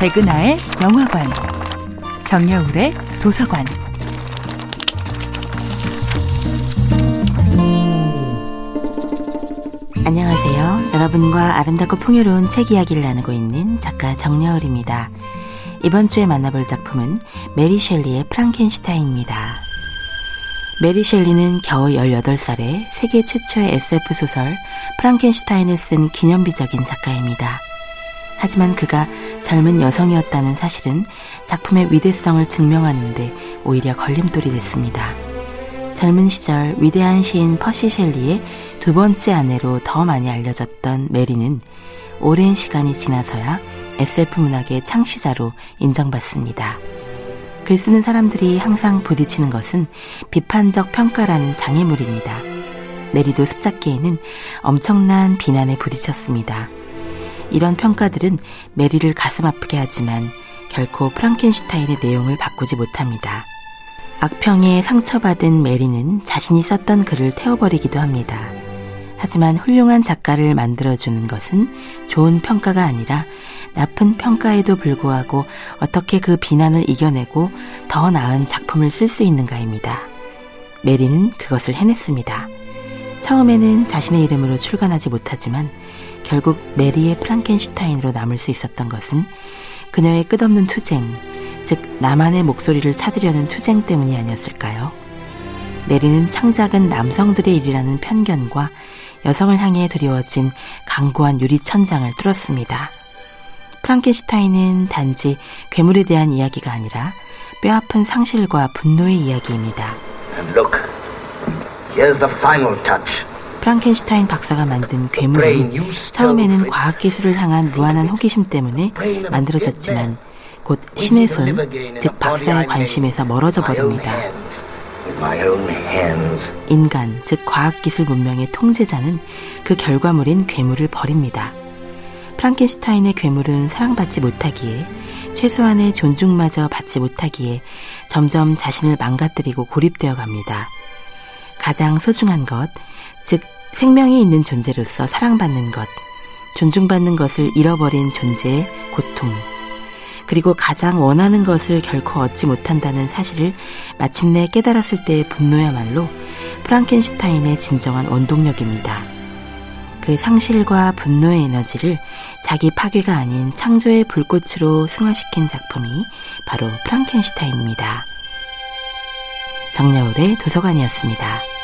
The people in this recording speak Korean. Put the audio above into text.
백은하의 영화관, 정여울의 도서관. 안녕하세요. 여러분과 아름답고 풍요로운 책 이야기를 나누고 있는 작가 정여울입니다. 이번 주에 만나볼 작품은 메리 셸리의 프랑켄슈타인입니다. 메리 셸리는 겨우 18살에 세계 최초의 SF 소설 프랑켄슈타인을 쓴 기념비적인 작가입니다. 하지만 그가 젊은 여성이었다는 사실은 작품의 위대성을 증명하는데 오히려 걸림돌이 됐습니다. 젊은 시절 위대한 시인 퍼시 셸리의 두 번째 아내로 더 많이 알려졌던 메리는 오랜 시간이 지나서야 SF 문학의 창시자로 인정받습니다. 글 쓰는 사람들이 항상 부딪히는 것은 비판적 평가라는 장애물입니다. 메리도 습작계에는 엄청난 비난에 부딪혔습니다. 이런 평가들은 메리를 가슴 아프게 하지만 결코 프랑켄슈타인의 내용을 바꾸지 못합니다. 악평에 상처받은 메리는 자신이 썼던 글을 태워버리기도 합니다. 하지만 훌륭한 작가를 만들어주는 것은 좋은 평가가 아니라 나쁜 평가에도 불구하고 어떻게 그 비난을 이겨내고 더 나은 작품을 쓸 수 있는가입니다. 메리는 그것을 해냈습니다. 처음에는 자신의 이름으로 출간하지 못하지만 결국 메리의 프랑켄슈타인으로 남을 수 있었던 것은 그녀의 끝없는 투쟁, 즉 나만의 목소리를 찾으려는 투쟁 때문이 아니었을까요? 메리는 창작은 남성들의 일이라는 편견과 여성을 향해 드리워진 강고한 유리천장을 뚫었습니다. 프랑켄슈타인은 단지 괴물에 대한 이야기가 아니라 뼈아픈 상실과 분노의 이야기입니다. Look, 프랑켄슈타인 박사가 만든 괴물은 처음에는 과학기술을 향한 무한한 호기심 때문에 만들어졌지만 곧 신의 손, 즉 박사의 관심에서 멀어져 버립니다. 인간, 즉 과학기술 문명의 통제자는 그 결과물인 괴물을 버립니다. 프랑켄슈타인의 괴물은 사랑받지 못하기에 최소한의 존중마저 받지 못하기에 점점 자신을 망가뜨리고 고립되어 갑니다. 가장 소중한 것, 즉 생명이 있는 존재로서 사랑받는 것, 존중받는 것을 잃어버린 존재의 고통, 그리고 가장 원하는 것을 결코 얻지 못한다는 사실을 마침내 깨달았을 때의 분노야말로 프랑켄슈타인의 진정한 원동력입니다. 그 상실과 분노의 에너지를 자기 파괴가 아닌 창조의 불꽃으로 승화시킨 작품이 바로 프랑켄슈타인입니다. 정여울의 도서관이었습니다.